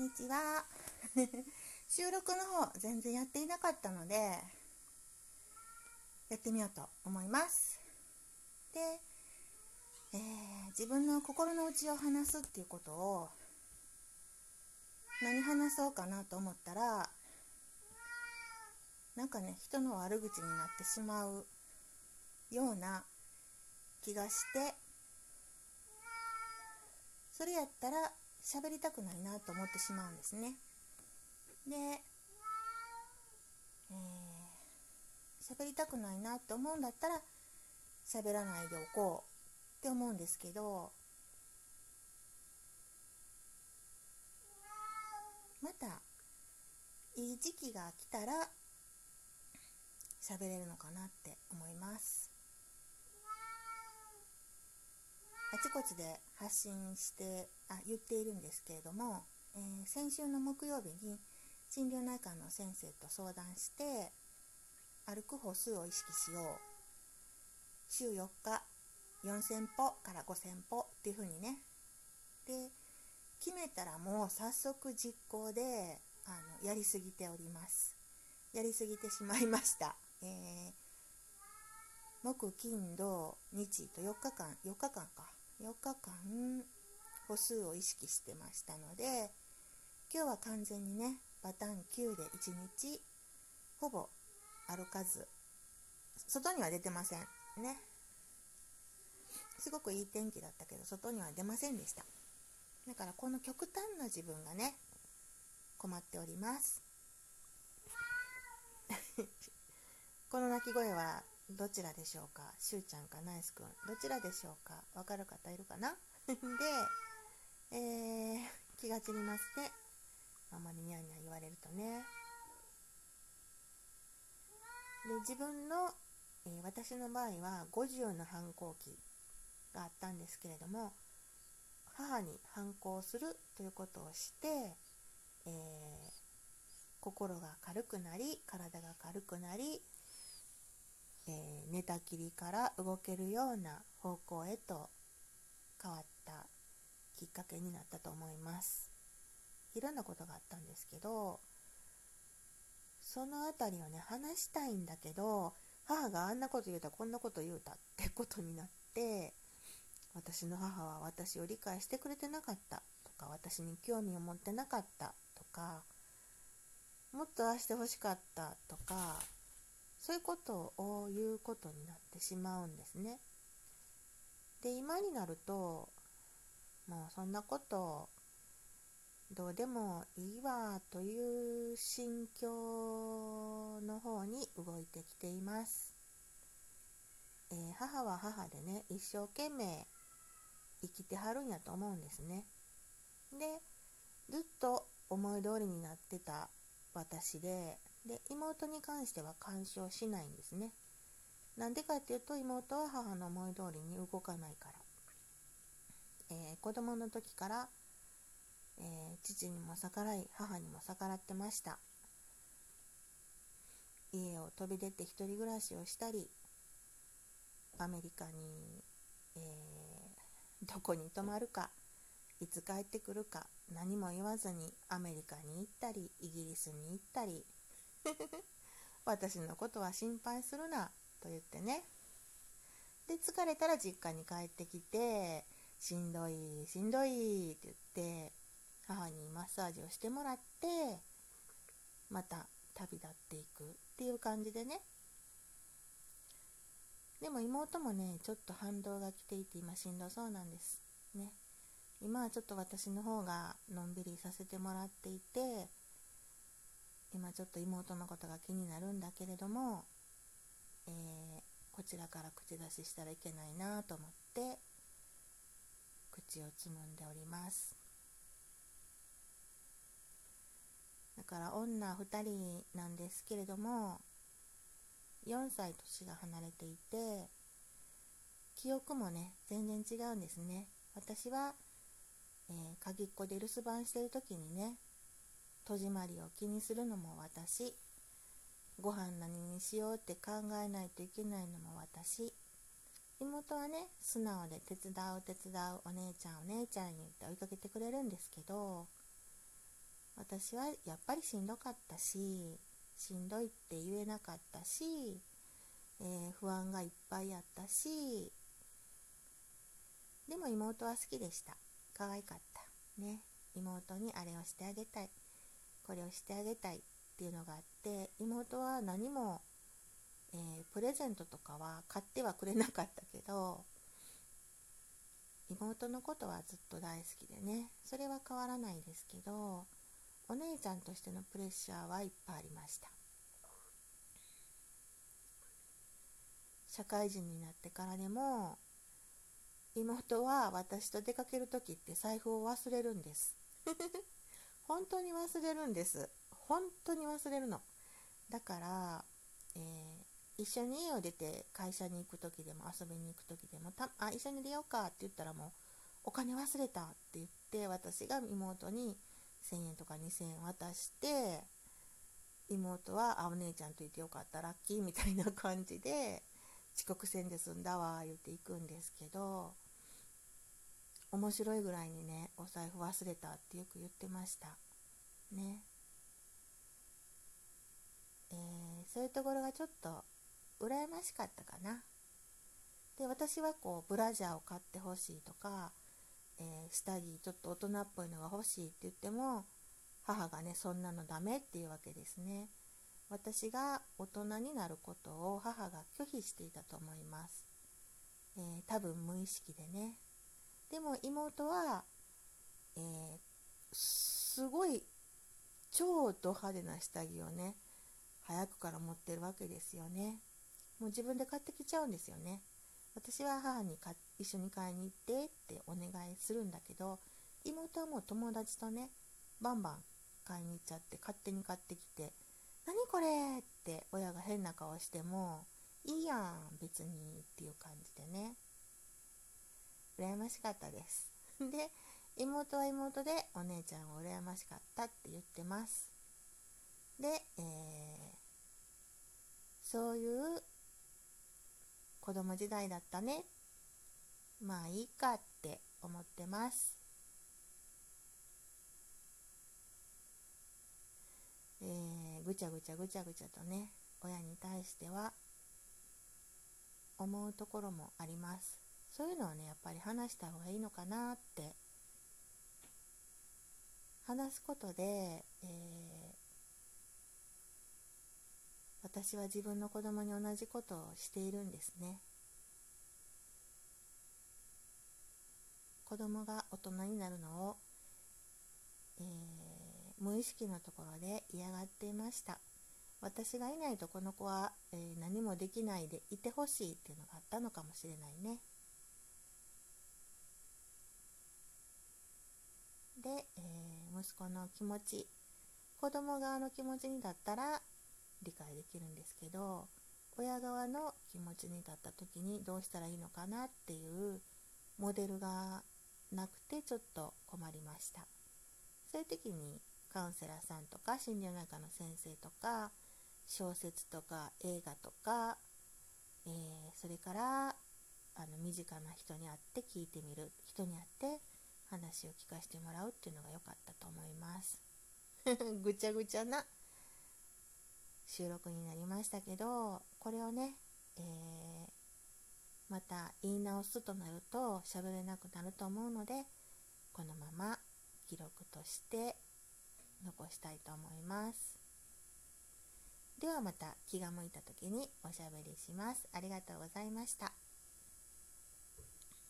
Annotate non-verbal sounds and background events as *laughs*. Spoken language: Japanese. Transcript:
にちは。*laughs* 収録の方全然やっていなかったのでやってみようと思います。で、えー、自分の心の内を話すっていうことを何話そうかなと思ったらなんかね人の悪口になってしまうような気がしてそれやったら喋りたくないなと思ってしまうんですね。で、えー、喋りたくないなって思うんだったら喋らないでおこうって思うんですけどまたいい時期が来たら喋れるのかなって思います。あちこちで発信してあ言っているんですけれども、えー、先週の木曜日に心療内科の先生と相談して歩く歩数を意識しよう。週4日4000歩から5000歩っていう風にね。で決めたらもう早速実行であのやりすぎております。やりすぎてしまいました、えー、木金土日と4日間4日間か。4日間歩数を意識してましたので今日は完全にねバターン9で1日ほぼ歩かず外には出てませんね。すごくいい天気だったけど外には出ませんでした。だからこの極端な自分がね困っております。*laughs* この鳴き声はどちらでしょうか？しゅうちゃんかナイスくん。どちらでしょうか？わかる方いるかな？*laughs* で、えー、気が散りますねあんまりニャーニャー言われるとね。で自分の、えー、私の場合は50の反抗期があったんですけれども母に反抗するということをして、えー、心が軽くなり体が軽くなりえー、寝たきりから動けるような方向へと変わったきっかけになったと思います。いろんなことがあったんですけど、その辺りをね、話したいんだけど、母があんなこと言うた、こんなこと言うたってことになって、私の母は私を理解してくれてなかったとか、私に興味を持ってなかったとか、もっとああしてほしかったとか、そういうことを言うことになってしまうんですね。で、今になると、もうそんなことどうでもいいわという心境の方に動いてきています。えー、母は母でね、一生懸命生きてはるんやと思うんですね。で、ずっと思い通りになってた私で、で妹に関しては干渉しないんですね。なんでかっていうと妹は母の思い通りに動かないから、えー、子供の時から、えー、父にも逆らい母にも逆らってました。家を飛び出て一人暮らしをしたりアメリカに、えー、どこに泊まるかいつ帰ってくるか何も言わずにアメリカに行ったりイギリスに行ったり *laughs* 私のことは心配するなと言ってね。で疲れたら実家に帰ってきてしんどいしんどいって言って母にマッサージをしてもらってまた旅立っていくっていう感じでね。でも妹もねちょっと反動が来ていて今しんどそうなんですね。今はちょっと私の方がのんびりさせてもらっていて今ちょっと妹のことが気になるんだけれども、えー、こちらから口出ししたらいけないなと思って口をつむんでおります。だから女2人なんですけれども4歳年が離れていて記憶もね全然違うんですね。私は、えー、鍵っ子で留守番してる時にね戸締まりを気にするのも私。ご飯何にしようって考えないといけないのも私。妹はね素直で手伝う手伝うお姉ちゃんお姉ちゃんにって追いかけてくれるんですけど。私はやっぱりしんどかったししんどいって言えなかったし、えー、不安がいっぱいあったし。でも妹は好きでした。可愛かった。ね。妹にあれをしてあげたい。これをしてあげたいっていうのがあって妹は何も、えー、プレゼントとかは買ってはくれなかったけど妹のことはずっと大好きでねそれは変わらないですけどお姉ちゃんとしてのプレッシャーはいっぱいありました。社会人になってからでも妹は私と出かける時って財布を忘れるんです。本当に忘れるんです。本当に忘れるの。だから、えー、一緒に家を出て会社に行く時でも遊びに行く時でもたあ一緒に出ようかって言ったらもうお金忘れたって言って私が妹に1000円とか2000円渡して妹はあお姉ちゃんといてよかったラッキーみたいな感じで遅刻せんで済んだわ言って行くんですけど面白いぐらいにねお財布忘れたってよく言ってました。ね。えー、そういうところがちょっと羨ましかったかな。で私はこうブラジャーを買ってほしいとかえー、下着ちょっと大人っぽいのが欲しいって言っても母がねそんなのダメっていうわけですね。私が大人になることを母が拒否していたと思います、えー、多分無意識でね。でも妹は、えー、すごい超ド派手な下着をね早くから持ってるわけですよねもう自分で買ってきちゃうんですよね私は母にか一緒に買いに行ってってお願いするんだけど妹はもう友達とねバンバン買いに行っちゃって勝手に買ってきて「何これ!」って親が変な顔しても「いいやん別に」っていう感じでね羨ましかったです。で妹は妹でお姉ちゃんは羨ましかったって言ってます。で、えー、そういう子供時代だったね。まあいいかって思ってます。えー、ぐちゃぐちゃぐちゃぐちゃとね親に対しては思うところもあります。そういうのはねやっぱり話した方がいいのかなって。話すことで、えー、私は自分の子供に同じことをしているんですね。子供が大人になるのを、えー、無意識のところで嫌がっていました。私がいないとこの子は、えー、何もできないでいてほしいっていうのがあったのかもしれないね。で、えー、息子の気持ち子供側の気持ちにだったら理解できるんですけど親側の気持ちに立った時にどうしたらいいのかなっていうモデルがなくてちょっと困りました。そういう時にカウンセラーさんとか心理学の先生とか小説とか映画とか、えー、それからあの身近な人に会って聞いてみる。人に会って話を聞かせてもらうっていうのが良かったと思います。*laughs* ぐちゃぐちゃな収録になりましたけどこれをね、えー、また言い直すとなると喋れなくなると思うのでこのまま記録として残したいと思います。ではまた気が向いた時におしゃべりします。ありがとうございました。